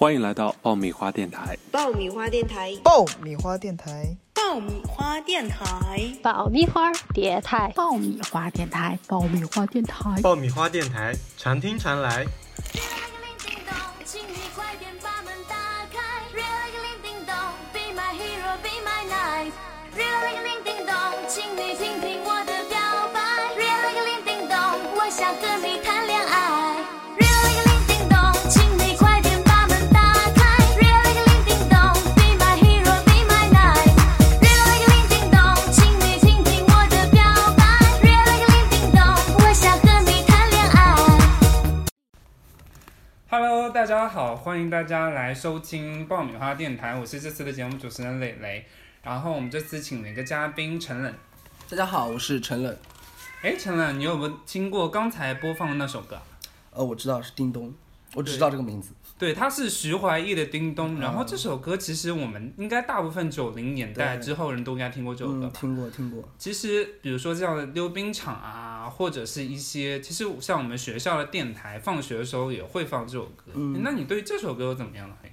欢迎来到爆米花电台。爆米花电台，爆米花电台，爆米花电台，爆米花电台，爆米花电台，爆米花电台，爆米花电台，常听常来。大家好，欢迎大家来收听爆米花电台，我是这次的节目主持人磊磊。然后我们这次请了一个嘉宾陈冷。大家好，我是陈冷。哎，陈冷，你有没有听过刚才播放的那首歌啊？呃，我知道是叮咚，我只知道这个名字。对，它是徐怀钰的《叮咚》。嗯然后这首歌其实我们应该大部分九零年代之后人都应该听过这首歌嗯，听过听过。其实，比如说这样的溜冰场啊，或者是一些，其实像我们学校的电台，放学的时候也会放这首歌。嗯那你对这首歌有怎么样的回应？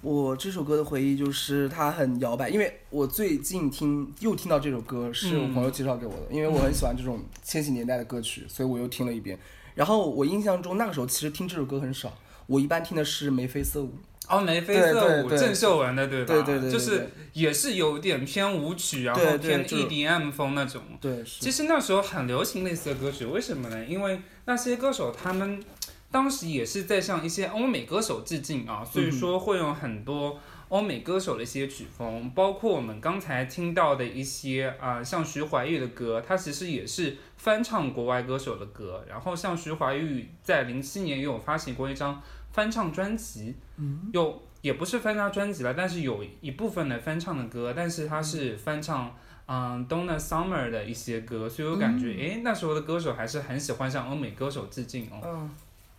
我这首歌的回忆就是它很摇摆，因为我最近听又听到这首歌，是我朋友介绍给我的，因为我很喜欢这种千禧年代的歌曲，所以我又听了一遍。然后我印象中那个时候其实听这首歌很少，我一般听的是眉飞色舞。哦，眉飞色舞，郑秀文的对吧？对对对对就是也是有点偏舞曲，然后偏 EDM 风那种。对，其实那时候很流行类似的歌曲，为什么呢？因为那些歌手他们当时也是在向一些欧美歌手致敬啊，所以说会用很多欧美歌手的一些曲风，包括我们刚才听到的一些啊、像徐怀钰的歌，他其实也是翻唱国外歌手的歌。然后像徐怀钰在零七年也有发行过一张翻唱专辑，嗯，有也不是翻唱专辑了，但是有一部分的翻唱的歌，但是他是翻唱。嗯，Donna Summer 的一些歌，所以我感觉，诶，那时候的歌手还是很喜欢向欧美歌手致敬哦。嗯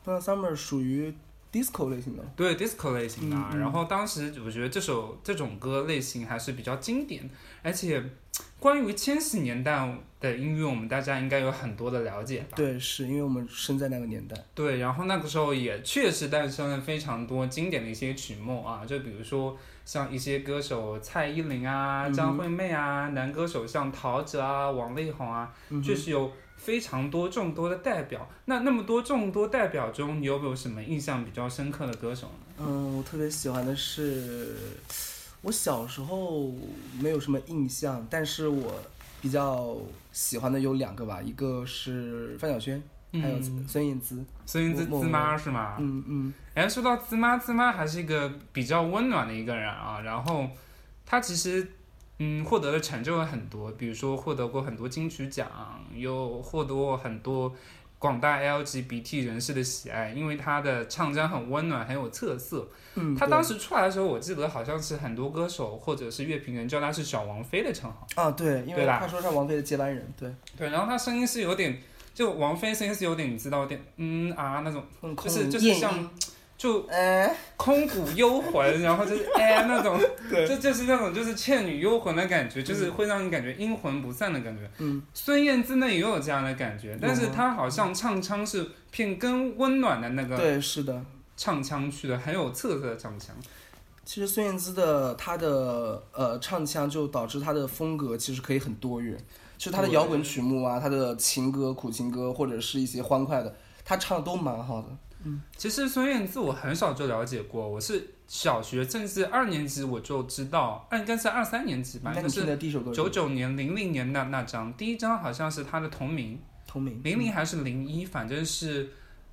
，Donna Summer 属于 disco 类型的。对 disco 类型的啊、然后当时我觉得这首这种歌类型还是比较经典，而且关于千禧年代的音乐，我们大家应该有很多的了解吧？对，是因为我们生在那个年代。对，然后那个时候也确实诞生了非常多经典的一些曲目啊，就比如说像一些歌手蔡依林啊、嗯张惠妹啊，男歌手像陶喆啊、王力宏啊，确实有非常多众多的代表。那那么多众多代表中，你有没有什么印象比较深刻的歌手呢？嗯，我特别喜欢的是，我小时候没有什么印象，但是我比较喜欢的有两个吧，一个是范晓萱，还有嗯孙燕姿。孙燕姿我芝麻是吗？嗯嗯，哎，说到芝麻，芝麻还是一个比较温暖的一个人啊。然后她其实嗯获得的成就有很多，比如说获得过很多金曲奖，又获得过很多广大 LGBT 人士的喜爱，因为他的唱腔很温暖，很有特色。嗯，他当时出来的时候，我记得好像是很多歌手或者是乐评人叫他是小王菲的称号。啊，对，因为他说是王菲的接班人，对，对，然后他声音是有点，就王菲声音是有点，你知道，有点嗯啊那种，嗯就是就是像音就哎，空谷幽魂，然后就是 哎那种，对就就是那种就是倩女幽魂的感觉，就是会让你感觉阴魂不散的感觉。嗯，孙燕姿呢也有这样的感觉，但是她好像唱腔是偏更温暖的那个对，是的。唱腔去的，很有特色的唱腔。其实孙燕姿的她的呃唱腔就导致她的风格其实可以很多元，就是她的摇滚曲目啊，她的情歌、苦情歌或者是一些欢快的，她唱的都蛮好的。其实孙燕姿我很少就了解过，我是小学甚至二年级我就知道，啊应该是二三年级吧，应该是九九年、零零年那那张，第一张好像是她的同名，同名零零还是零一，反正是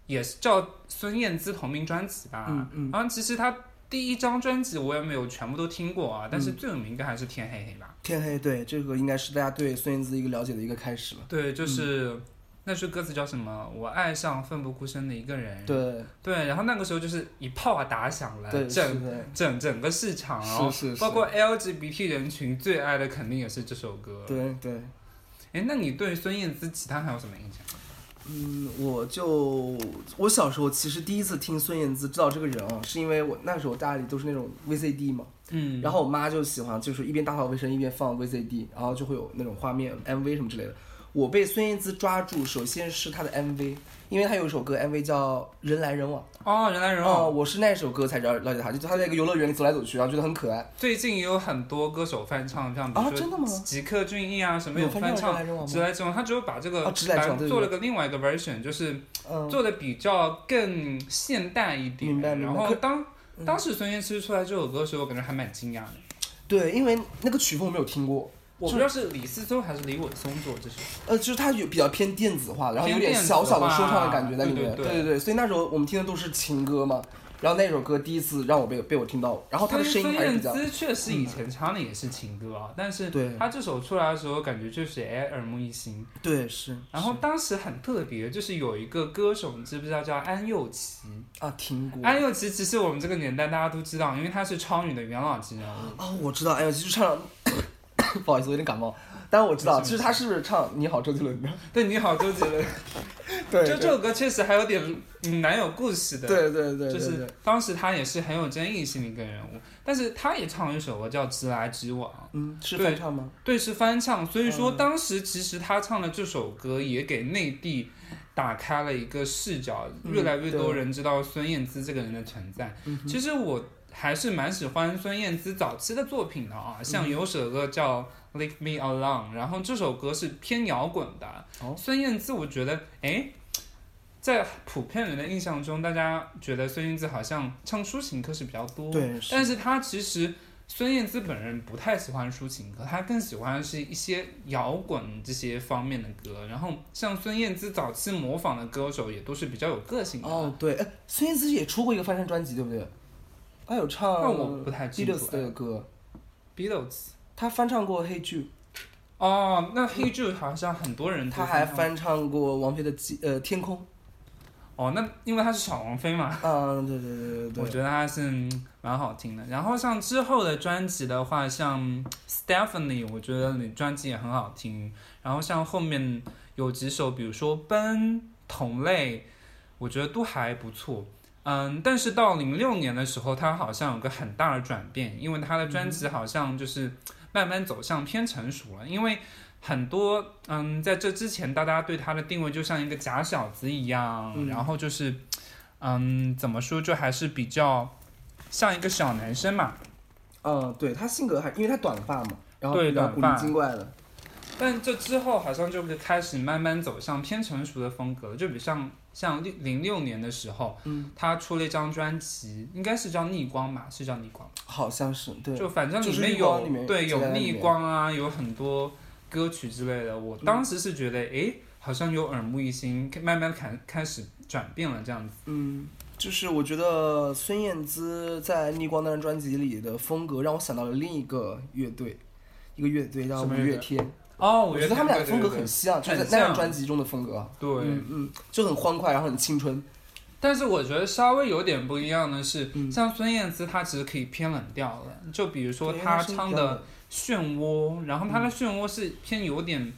也是叫孙燕姿同名专辑吧。嗯嗯然后其实她第一张专辑我也没有全部都听过啊，但是嗯最有名的还是天黑黑吧。天黑，对，这个应该是大家对孙燕姿一个了解的一个开始了。对，就是、嗯那句歌词叫什么？我爱上奋不顾身的一个人。对对，然后那个时候就是一炮啊打响了，整的，整整个市场，然后是是是包括 LGBT 人群最爱的肯定也是这首歌。，对对。哎，那你对孙燕姿其他还有什么印象？嗯，我就我小时候其实第一次听孙燕姿知道这个人啊，是因为我那时候家里都是那种 VCD 嘛，嗯然后我妈就喜欢就是一边打扫卫生一边放 VCD，然后就会有那种画面 MV 什么之类的。我被孙燕姿抓住，首先是她的 MV，因为她有一首歌 MV 叫《人来人往》。哦，人来人哦，往。我是那首歌才知道了解她，就她在一个游乐园里走来走去，然后觉得很可爱。最近也有很多歌手翻唱，像比如说啊真的吗吉克隽逸啊，什么有翻翻唱直来直往，他只有把这个做了个另外一个 version，就是嗯，做的比较更现代一点。明白明白然后当当时孙燕姿出来这首歌的时候，我感觉还蛮惊讶的。对，因为那个曲风我没有听过，我不知道是李思聪还是李伟松做这首。呃，就是他有比较偏电子化，然后有点小小的说唱的感觉在里面。对对对所以那时候我们听的都是情歌嘛。然后那首歌第一次让我被被我听到，然后他的声音还是比较，姿确实以前唱的也是情歌啊，但是对她这首出来的时候，感觉就是哎耳目一新。对是。然后当时很特别，就是有一个歌手，你知不知道叫安又琪？啊，听过。安又琪其实我们这个年代大家都知道，因为她是超女的元老级人物。啊，我知道，哎呦，其实唱，不好意思，我有点感冒。但是我知道，其实他是不是唱《你好周杰伦》的？对，你好，周杰伦。对，就这首歌确实还有点嗯蛮有故事的。对对对，就是当时他也是很有争议性的一个人物，但是他也唱了一首歌叫《直来直往》，嗯，是对翻唱吗？对，是翻唱。所以说嗯当时其实他唱的这首歌也给内地打开了一个视角，嗯越来越多人知道孙燕姿这个人的存在。嗯其实我还是蛮喜欢孙燕姿早期的作品的啊，嗯像有首歌叫《Leave Me Alone》，然后这首歌是偏摇滚的。哦孙燕姿，我觉得，哎，在普遍人的印象中，大家觉得孙燕姿好像唱抒情歌是比较多，对，但是她其实。孙燕姿本人不太喜欢抒情歌，她更喜欢是一些摇滚这些方面的歌。然后像孙燕姿早期模仿的歌手也都是比较有个性的。哦，对，哎，孙燕姿也出过一个翻唱专辑，对不对？她有唱那我不太清楚 Beatles 的歌，Beatles。他翻唱过《黑 Jude》，哦，那黑 Jude 好像很多人都她还翻唱过王菲的《呃天空》。哦，那因为他是小王菲嘛，嗯，对对对对对。我觉得他是嗯蛮好听的。然后像之后的专辑的话，像 Stephanie，我觉得你专辑也很好听。然后像后面有几首，比如说《奔》《同类》，我觉得都还不错。嗯，但是到零六年的时候，他好像有个很大的转变，因为他的专辑好像就是慢慢走向偏成熟了，因为。很多嗯，在这之前，大家对他的定位就像一个假小子一样，嗯然后就是，嗯，怎么说，就还是比较像一个小男生嘛。嗯，对他性格还，因为他短发嘛，然后对比较古短发灵精怪的。但这之后好像就是开始慢慢走向偏成熟的风格，就比像像零零六年的时候，嗯，他出了一张专辑，应该是叫《逆光》吧，是叫《逆光》。好像是对，就反正里面有对有逆光啊，有很多歌曲之类的。我当时是觉得，诶，好像有耳目一新，慢慢开开始转变了这样子。嗯，就是我觉得孙燕姿在《逆光》那张专辑里的风格，让我想到了另一个乐队，一个乐队叫五月天。哦，我觉得他们俩的风格很像。就是那张专辑中的风格啊。对，嗯嗯，就很欢快，然后很青春。但是我觉得稍微有点不一样的是，嗯像孙燕姿，她其实可以偏冷调的，就比如说她唱的漩涡，然后她的嗯漩涡是偏有点，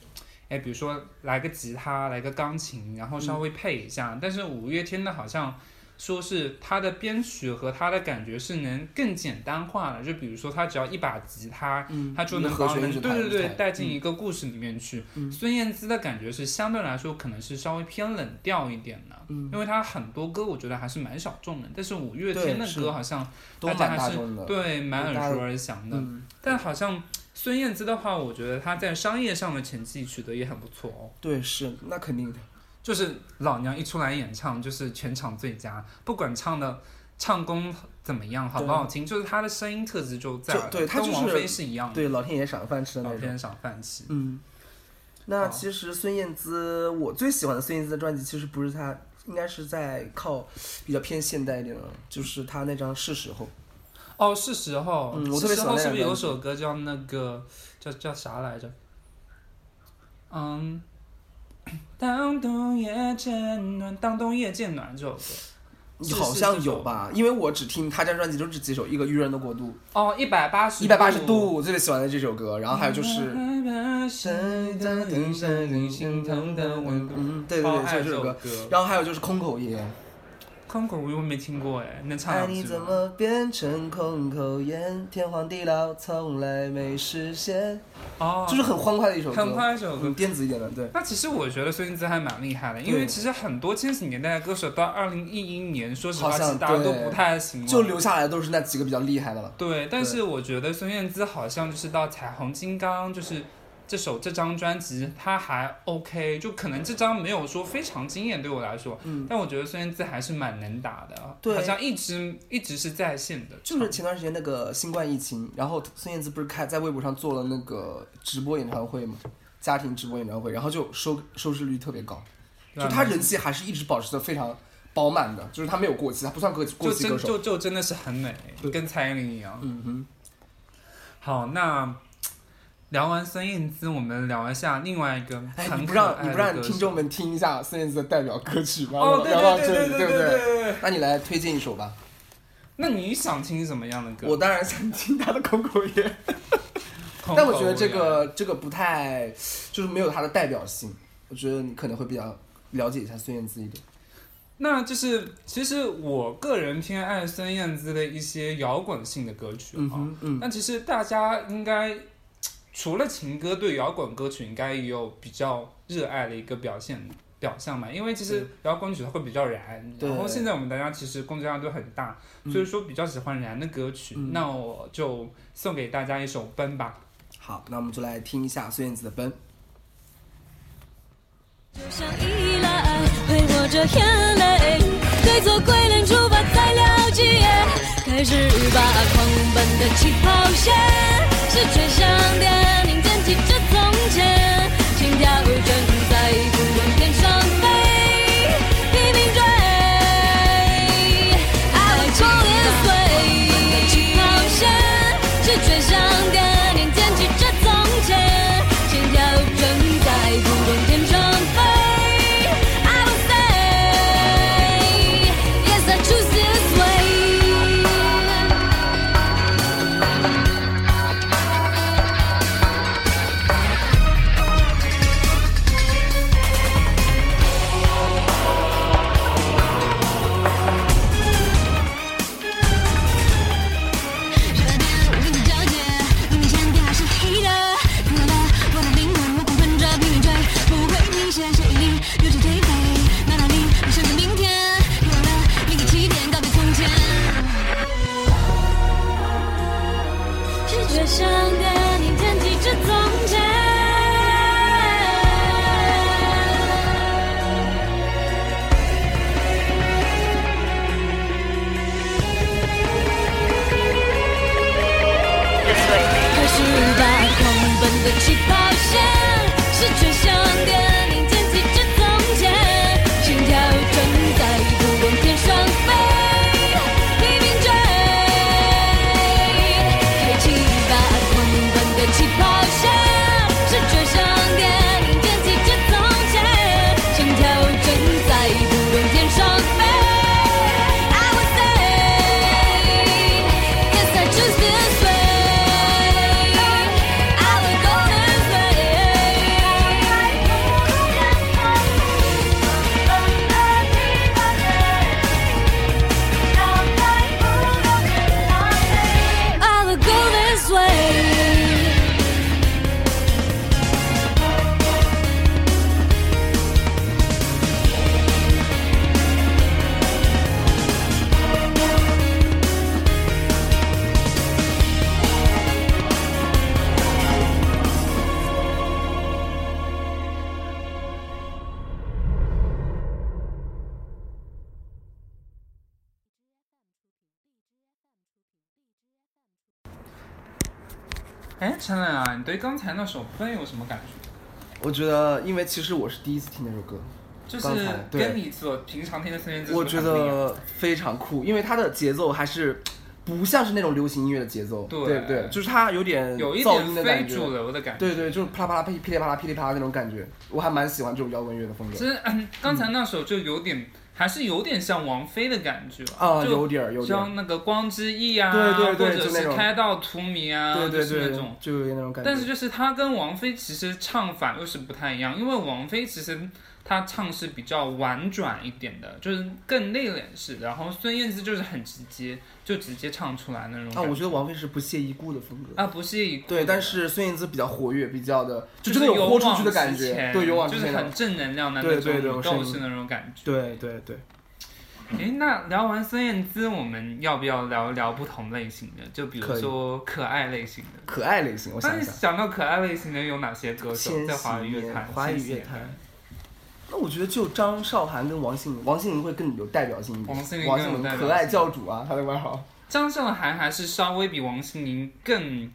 哎，比如说来个吉他，来个钢琴，然后稍微配一下。但是五月天的好像说是他的编曲和他的感觉是能更简单化的，就比如说他只要一把吉他，嗯，它就能把我们和弦一直对对对带进一个故事里面去。嗯孙燕姿的感觉是相对来说可能是稍微偏冷调一点的，嗯因为她很多歌我觉得还是蛮小众的，但是五月天的歌好像都大家还是。对蛮耳熟能详的。嗯，但好像孙燕姿的话，我觉得她在商业上的成绩取得也很不错哦。对，是那肯定的。就是老娘一出来演唱，就是全场最佳，不管唱的唱功怎么样，好不好听，就是她的声音特质就在对她就是跟王菲是一样的，对，老天爷赏饭吃的那种。老天爷赏饭吃。嗯，那其实孙燕姿，我最喜欢的孙燕姿的专辑，其实不是她，应该是在靠比较偏现代一点的，就是她那张《是时候》。哦，是时候，嗯我特别喜欢是时候是不是有首歌叫那个叫叫啥来着？嗯，当冬夜渐暖，当冬夜渐暖这首歌。好像有吧？因为我只听他这张专辑就这几首，一个《愚人的国度哦，一百八》，十一百八十度，我特别喜欢的这首歌。然后还有就是。嗯，对对对，就是这首歌。然后还有就是空口夜，空口我没听过哎，能唱爱？你怎么变成空口言？天荒地老从来没实现，哦，就是很欢快的一首歌，很快一首歌嗯，电子一点的，对。那其实我觉得孙燕姿还蛮厉害的，因为其实很多千禧年代的歌手到二零一一年，说实话，其实大家都不太行了。就留下来都是那几个比较厉害的了。对，但是我觉得孙燕姿好像就是到《彩虹金刚》，就是这首这张专辑，它还 OK，就可能这张没有说非常惊艳对我来说，嗯。但我觉得孙燕姿还是蛮能打的，对。好像一直一直是在线的，就是前段时间那个新冠疫情，然后孙燕姿不是开在微博上做了那个直播演唱会嘛，家庭直播演唱会，然后就收收视率特别高，就对。啊她人气还是一直保持的非常饱满的，就是她没有过气，她不算过过气歌手。就就真的是很美，对。跟蔡依林一样。嗯哼，好，那聊完孙燕姿，我们聊一下另外一个你不让你不让听众们听一下孙燕姿的代表歌曲吗？哦，对对对对对对？对。那你来推荐一首吧。那你想听什么样的歌？我当然想听她的空口言，但我觉得这个这个不太，就是没有她的代表性。我觉得你可能会比较了解一下孙燕姿一点。那就是，其实我个人偏爱孙燕姿的一些摇滚性的歌曲啊。嗯，嗯，那其实大家应该除了情歌，对摇滚歌曲应该也有比较热爱的一个表现表象嘛。因为其实摇滚曲它会比较燃，然后现在我们大家其实工作量都很大，所以说比较喜欢燃的歌曲。嗯那我就送给大家一首《奔》吧。好，那我们就来听一下孙燕姿的《奔》。就像依赖，陪我这眼泪，对错归零，出发再了解，开始吧，狂奔的起跑线，是全相点，您捡起这从前，心跳正在起跑线，是全相点，哎，陈磊啊，你对刚才那首《奔》有什么感觉？我觉得，因为其实我是第一次听那首歌，就是跟你所平常听的孙燕姿我觉得非常酷，因为它的节奏还是不像是那种流行音乐的节奏，对对对，就是它有点有一噪点非主流的感觉。对对，就是啪啦啪啦噼噼里啪啦噼里啪啦那种感觉，我还蛮喜欢这种摇滚乐的风格其。实，嗯，刚才那首就有点，还是有点像王菲的感觉啊，就有点儿有点儿，像那个光之翼啊，对对对或者是开到荼蘼啊，对对对就是那种。，就有点那种感觉。但是就是他跟王菲其实唱法又是不太一样，因为王菲其实她唱是比较婉转一点的，就是更内敛式的。然后孙燕姿就是很直接，就直接唱出来那种啊，感我觉得王菲是不屑一顾的风格。啊不屑一顾对，但是孙燕姿比较活跃，比较的，就真的有豁出去的感觉，对，勇往就是直前的很正能量的那种对对我是斗士那种感觉。对对对，哎，那聊完孙燕姿，我们要不要聊一聊不同类型的？就比如说可爱类型的。可爱类型，我那想想，你想到可爱类型的有哪些歌手在华语乐坛？华语乐坛。那我觉得就张韶涵跟王心凌，王心凌会更有代表性一点。王心凌王心凌可爱教主啊，她的外号。张韶涵还是稍微比王心凌更，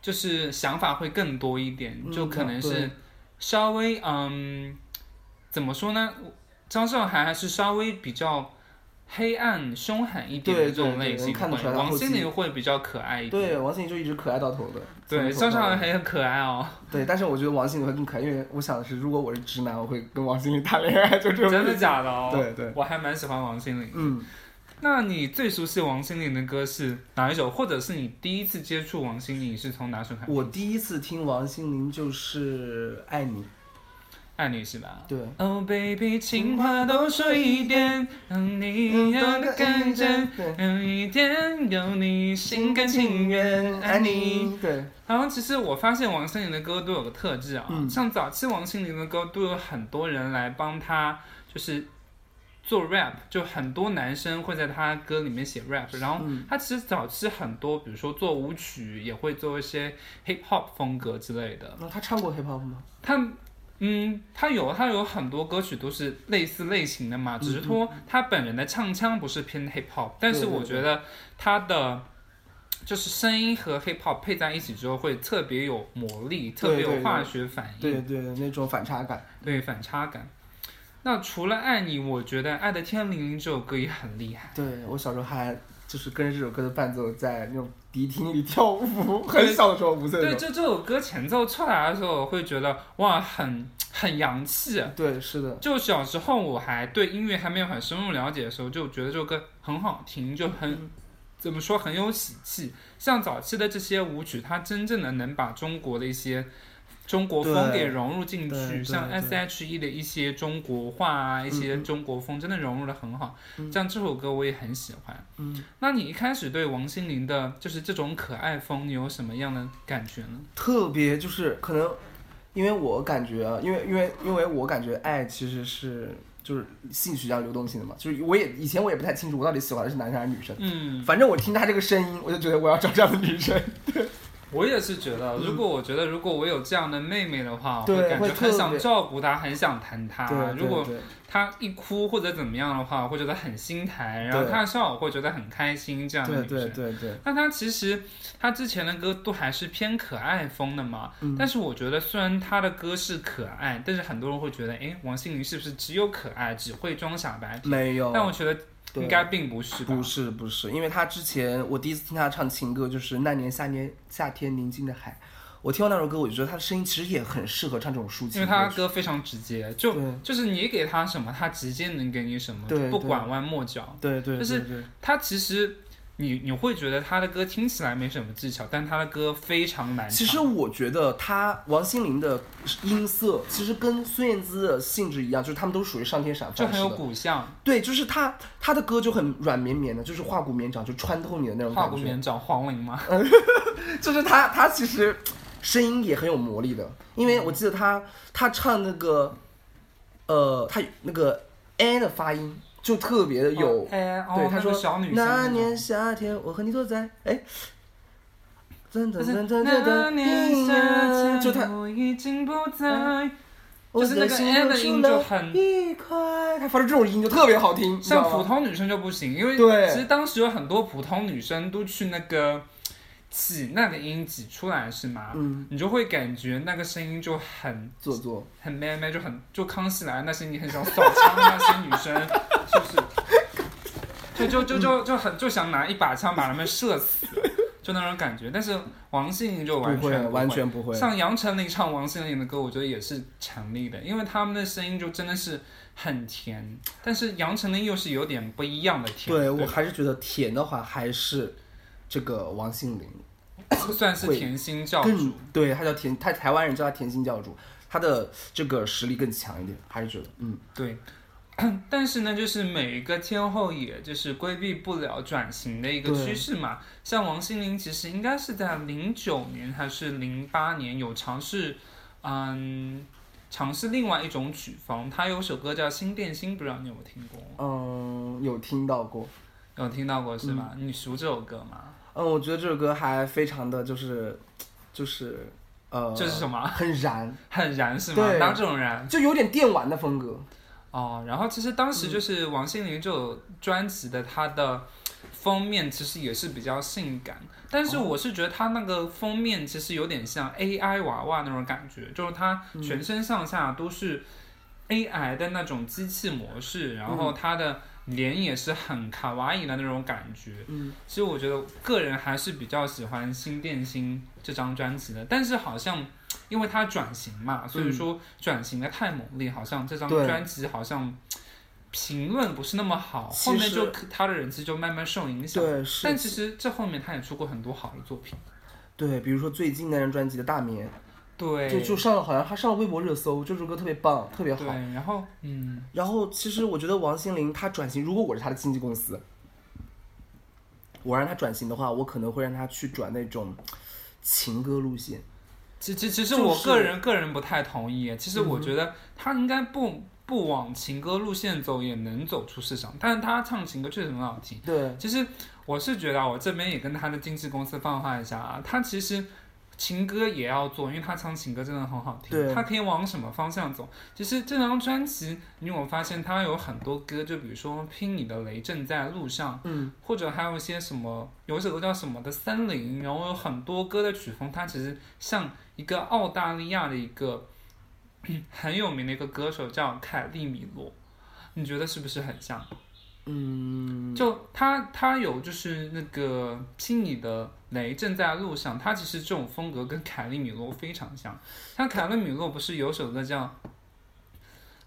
就是想法会更多一点，嗯就可能是稍微嗯，怎么说呢？张韶涵还是稍微比较黑暗、凶狠一点的这种类型看得，出来她后期王心凌会比较可爱一点。对，王心凌就一直可爱到头的。对，从头到尾张韶涵也很可爱哦，对，但是我觉得王心凌会更可爱，因为我想的是，如果我是直男，我会跟王心凌谈恋爱，就这种。真的假的哦？对对我还蛮喜欢王心凌。嗯，那你最熟悉王心凌的歌是哪一首？或者是你第一次接触王心凌是从哪首开始？我第一次听王心凌就是《爱你》，爱你是吧？对。Oh baby，情话多说一点，让你有个感觉，有一点有你心甘情愿爱你。。对，然后其实我发现王心凌的歌都有个特质啊，嗯像早期王心凌的歌都有很多人来帮她，就是做 rap，就很多男生会在她歌里面写 rap，然后嗯她其实早期很多，比如说做舞曲也会做一些 hip hop 风格之类的。那他唱过 hip hop 吗？他嗯，他有他有很多歌曲都是类似类型的嘛，只是说他本人的唱腔不是偏 hip hop，但是对对我觉得他的就是声音和 hip hop 配在一起之后会特别有魔力，特别对对有化学反应，对对，那种反差感。对反差感。那除了爱你，我觉得《爱的天灵灵》这首歌也很厉害。对我小时候还就是跟着这首歌的伴奏在那种迪厅里跳舞，很小的时候五岁的对，时候。就这首歌前奏出来的时候，我会觉得哇，很很洋气。对，是的，就小时候我还对音乐还没有很深入了解的时候，就觉得这首歌很好听，就很、嗯怎么说很有喜气。像早期的这些舞曲，它真正的能把中国的一些中国风对给融入进去，对对像 S.H.E 的一些中国话啊，一些嗯中国风，真的融入的很好。嗯像这首歌我也很喜欢。嗯，那你一开始对王心凌的就是这种可爱风，你有什么样的感觉呢？特别就是可能，因为我感觉啊，因为因为因为我感觉爱其实是就是性取向流动性的嘛，就是我也以前我也不太清楚我到底喜欢的是男生还是女生，嗯，反正我听他这个声音，我就觉得我要找这样的女生。我也是觉得，如果我觉得如果我有这样的妹妹的话，我嗯会感觉很想照顾她，很想疼她。如果她一哭或者怎么样的话，我会觉得很心疼，然后对她笑我会觉得很开心。这样的女生。对对对，那她其实她之前的歌都还是偏可爱风的嘛，嗯但是我觉得虽然她的歌是可爱，但是很多人会觉得，哎，王心凌是不是只有可爱，只会装傻白甜？没有。但我觉得对应该并不是？不是不是，因为他之前我第一次听他唱情歌就是那年夏天夏天宁静的海，我听到那首歌我就觉得他的声音其实也很适合唱这种抒情因为他歌曲。歌非常直接，就就是你给他什么，他直接能给你什么，对对不拐弯抹角。对对就是他其实你你会觉得他的歌听起来没什么技巧，但他的歌非常难。其实我觉得他王心凌的音色其实跟孙燕姿的性质一样，就是他们都属于上天闪就很有。骨相，对，就是他他的歌就很软绵绵的，就是化骨绵掌，就穿透你的那种画感觉。骨绵掌黄龄吗？就是他他其实声音也很有魔力的，因为我记得他他唱那个呃他那个 a 的发音就特别的有。对，他说那个小女那那年。夏天，我和你坐在哎，噔噔就是噔噔那噔年夏噔，就天，他，我已经不在。我就是那个的心 A 又的音出了就很一块，他发出这种音就特别好听，像普通女生就不行，因为对其实当时有很多普通女生都去那个挤那个音挤出来是吗？嗯，你就会感觉那个声音就很做作。很 man man，就很就康熙来那些你很想扫枪的那些女生，是不是？就就就就就很就想拿一把枪把他们射死，就那种感觉。但是王心凌就完全不完全不会。像杨丞琳唱王心凌的歌，我觉得也是成立的，因为他们的声音就真的是很甜，但是杨丞琳又是有点不一样的甜。对我还是觉得甜的话还是这个王心凌 算是甜心教主。对，他叫甜，他台湾人叫他甜心教主。他的这个实力更强一点，还是觉得，嗯，对。但是呢，就是每一个天后，也就是规避不了转型的一个趋势嘛。像王心凌，其实应该是在零九年还是零八年有尝试，嗯，尝试另外一种曲风。她有首歌叫《心电心》，不知道你有没有听过？嗯，有听到过，有听到过是吧？你熟这首歌吗？嗯，我觉得这首歌还非常的就是，就是，呃，这是什么？很燃，很燃是吗？对哪种燃？就有点电玩的风格。哦，然后其实当时就是王心凌这首专辑的它的封面其实也是比较性感，但是我是觉得它那个封面其实有点像 AI 娃娃那种感觉，就是它全身上下都是 AI 的那种机器模式，然后它的脸也是很卡哇伊的那种感觉。嗯，其实我觉得个人还是比较喜欢《新电心》这张专辑的，但是好像。因为它转型嘛，所以说转型的太猛烈，好像这张专辑好像评论不是那么好，后面就他的人气就慢慢受影响。对，是但其实这后面他也出过很多好的作品。对，比如说最近那张专辑的《大眠》，对，就就上了，好像他上了微博热搜，这首歌特别棒，特别好对。，然后嗯，然后其实我觉得王心凌她转型，如果我是她的经纪公司，我让她转型的话，我可能会让她去转那种情歌路线。其其其实我个人个人不太同意。其实我觉得她应该不不往情歌路线走，也能走出市场。但是他唱情歌确实很好听。对，其实我是觉得啊，我这边也跟他的经纪公司放话一下啊，他其实情歌也要做，因为他唱情歌真的很好听。他可以往什么方向走？其实这张专辑，你有发现他有很多歌，就比如说《拼你的雷正在路上》，嗯，或者还有一些什么，有一首歌叫什么的森林，然后有很多歌的曲风，它其实像一个澳大利亚的一个很有名的一个歌手叫凯利米洛，你觉得是不是很像？嗯，就他他有就是那个听你的雷正在路上，他其实这种风格跟凯利米洛非常像。像凯利米洛不是有首歌叫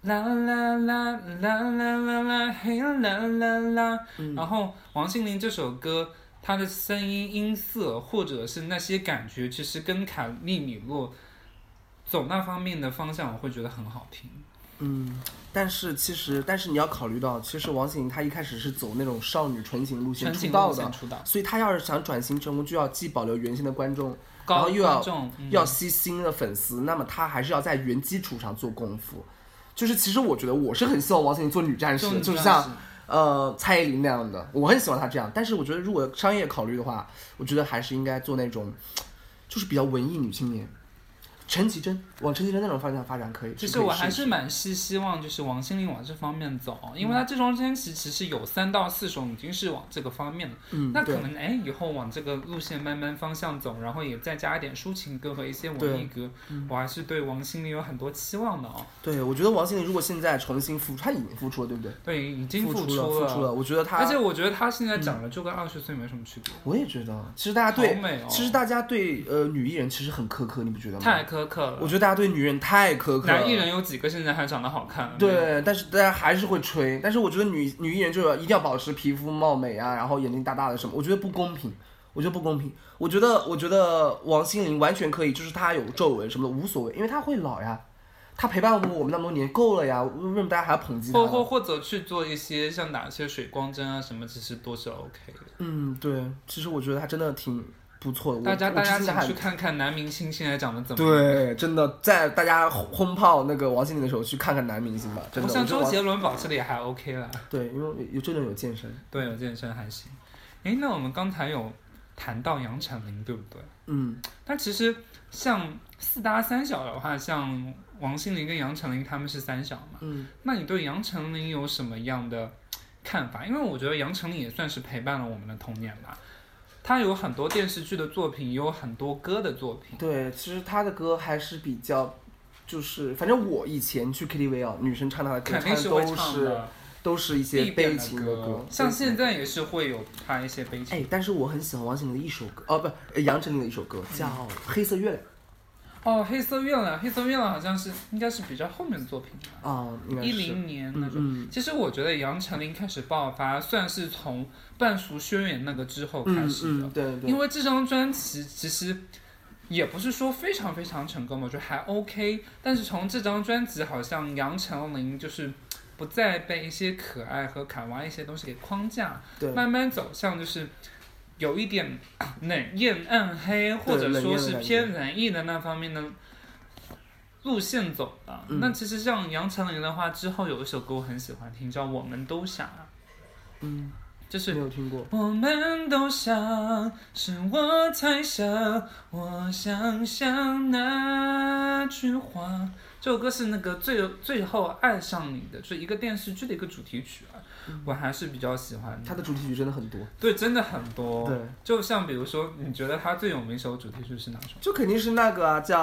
啦啦啦啦啦啦啦嘿啦啦啦，然后王心凌这首歌。她的声音音色，或者是那些感觉，其实跟凯利米洛走那方面的方向，我会觉得很好听。嗯，但是其实，但是你要考虑到，其实王心凌她一开始是走那种少女纯情路线出道的，出道，所以她要是想转型成功，就要既保留原先的观众，然后又要要吸新的粉丝，那么她还是要在原基础上做功夫。就是其实我觉得我是很希望王心凌做女战士就是像呃蔡依林那样的，我很喜欢她这样。但是我觉得如果商业考虑的话，我觉得还是应该做那种，就是比较文艺女青年。陈绮贞往陈绮贞那种方向发展可以。其实我还是蛮希希望就是王心凌往这方面走，因为她这张专辑其实有三到四首已经是往这个方面了。嗯，那可能哎以后往这个路线慢慢方向走，然后也再加一点抒情歌和一些文艺歌，嗯我还是对王心凌有很多期望的哦。对，我觉得王心凌如果现在重新复出，她已经复出了，对不对？对，已经复出了，复出了。我觉得她，而且我觉得她现在长得就跟二十岁没什么区别，我也觉得，其实大家对，美哦，其实大家对呃女艺人其实很苛刻，你不觉得吗？太苛刻了。我觉得大家对女人太苛刻了。男艺人有几个现在还长得好看？对，但是大家还是会吹。但是我觉得女女艺人就要一定要保持皮肤貌美啊，然后眼睛大大的什么，我觉得不公平。我觉得不公平。我觉得，我觉得王心凌完全可以，就是她有皱纹什么的无所谓，因为她会老呀，她陪伴我们那么多年够了呀，为什么大家还要抨击她或？或或者去做一些像打一些水光针啊什么，其实都是 OK 的。嗯，对，其实我觉得她真的挺不错大家大家请之前还去看看男明星现在长得怎么样。对，真的在大家轰炮那个王心凌的时候，去看看男明星吧，真的。我像周杰伦保持的也还 OK 啦。对，因为有周杰伦有健身，对，有健身还行。诶，那我们刚才有谈到杨丞琳，对不对？嗯，但其实像四大三小的话，像王心凌跟杨丞琳他们是三小嘛。嗯。那你对杨丞琳有什么样的看法？因为我觉得杨丞琳也算是陪伴了我们的童年吧。她有很多电视剧的作品，也有很多歌的作品。对，其实他的歌还是比较，就是反正我以前去 KTV 啊，女生唱他的歌，肯定唱的会都是唱的，都是一些悲情的歌，像现在也是会有他一些悲情。哎，但是我很喜欢王心凌的一首歌，哦不，呃杨丞琳的一首歌叫《黑色月亮》哦，黑色月亮，黑色月亮好像是应该是比较后面的作品吧，啊，应该是一零年那种。嗯其实我觉得杨丞琳开始爆发，算是从《半熟宣言》那个之后开嗯始的。嗯，对对，因为这张专辑其实也不是说非常非常成功，我觉得还 OK。但是从这张专辑，好像杨丞琳就是不再被一些可爱和卡哇伊一些东西给框架，对，慢慢走向就是有一点 冷艳暗黑，或者说是偏文艺的那方面的路线走了。嗯那其实像杨丞琳的话，之后有一首歌我很喜欢听，叫《我们都想》，嗯，就是没有听过。我们都想，是我太傻，我想想那句话。这首歌是那个最最后爱上你的，就是一个电视剧的一个主题曲啊，我还是比较喜欢的。它的主题曲真的很多，对，真的很多。对，就像比如说，你觉得它最有名一首主题曲是哪首？就肯定是那个啊，叫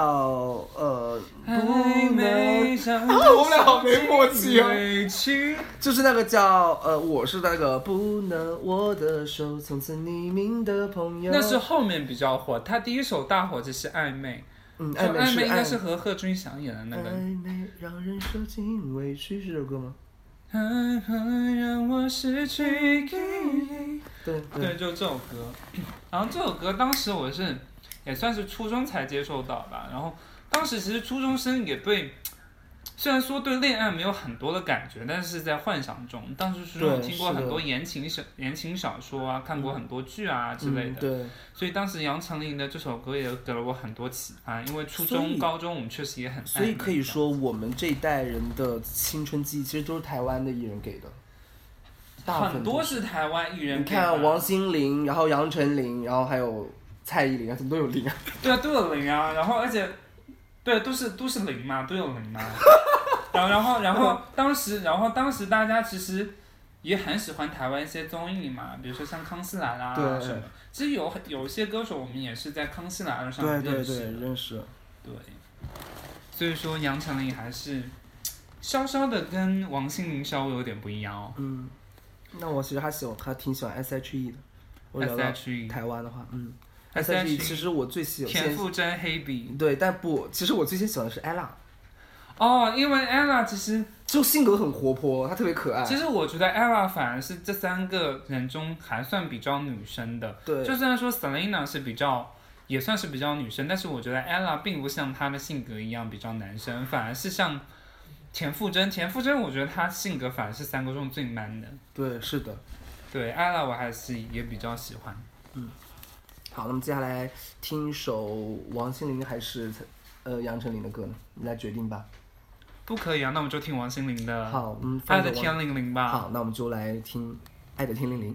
呃，还不没能，想我们俩好没默契哦委屈就是那个叫呃，我是那个不能握的手，从此匿名的朋友。那是后面比较火，他第一首大火就是暧昧，嗯，暧昧暧昧应该是和贺军翔演的那个。暧昧让人受尽委屈，是这首歌吗？爱会让我失去记忆。对对，就这首歌。然后这首歌当时我是也算是初中才接受到吧。然后当时其实初中生也对，虽然说对恋爱没有很多的感觉，但是在幻想中。当时初中有对听过很多言情小言情小说啊，看过很多剧啊之类的。嗯对，所以当时杨丞琳的这首歌也给了我很多启发，因为初中、高中我们确实也很爱所以可以说我们这一代人的青春记忆其实都是台湾的艺人给的，很多都是。台湾艺人你。看王心凌，然后杨丞琳，然后还有蔡依林啊，怎么都有林啊？对啊，都有零啊，然后而且，对，都是都是零嘛，都有零嘛。然后然后然后当时然后当时大家其实也很喜欢台湾一些综艺嘛，比如说像《康熙来了》啊什么。其实有有一些歌手我们也是在《康熙来了》上对认对对，识。认识。对，所以说杨丞琳还是稍稍的跟王心凌稍微有点不一样哦。嗯，那我其实还喜欢，还挺喜欢 S.H.E 的。我聊到 S.H.E 台湾的话，嗯 S.H.E 其实我最喜田馥甄、黑笔。对，但不，其实我最先喜欢的是 ella，哦，因为 ella 其实就性格很活泼，她特别可爱。其实我觉得 ella 反而是这三个人中还算比较女生的。对，就虽然说 Selina 是比较，也算是比较女生，但是我觉得 ella 并不像她的性格一样比较男生，反而是像田馥甄。田馥甄我觉得她性格反而是三个中最 man 的。对，是的。对 ella 我还是也比较喜欢。好，那么接下来听一首王心凌还是呃杨丞琳的歌呢？你来决定吧。不可以啊，那我们就听王心凌的《好，嗯，爱的天灵灵》吧。好，那我们就来听《爱的天灵灵》。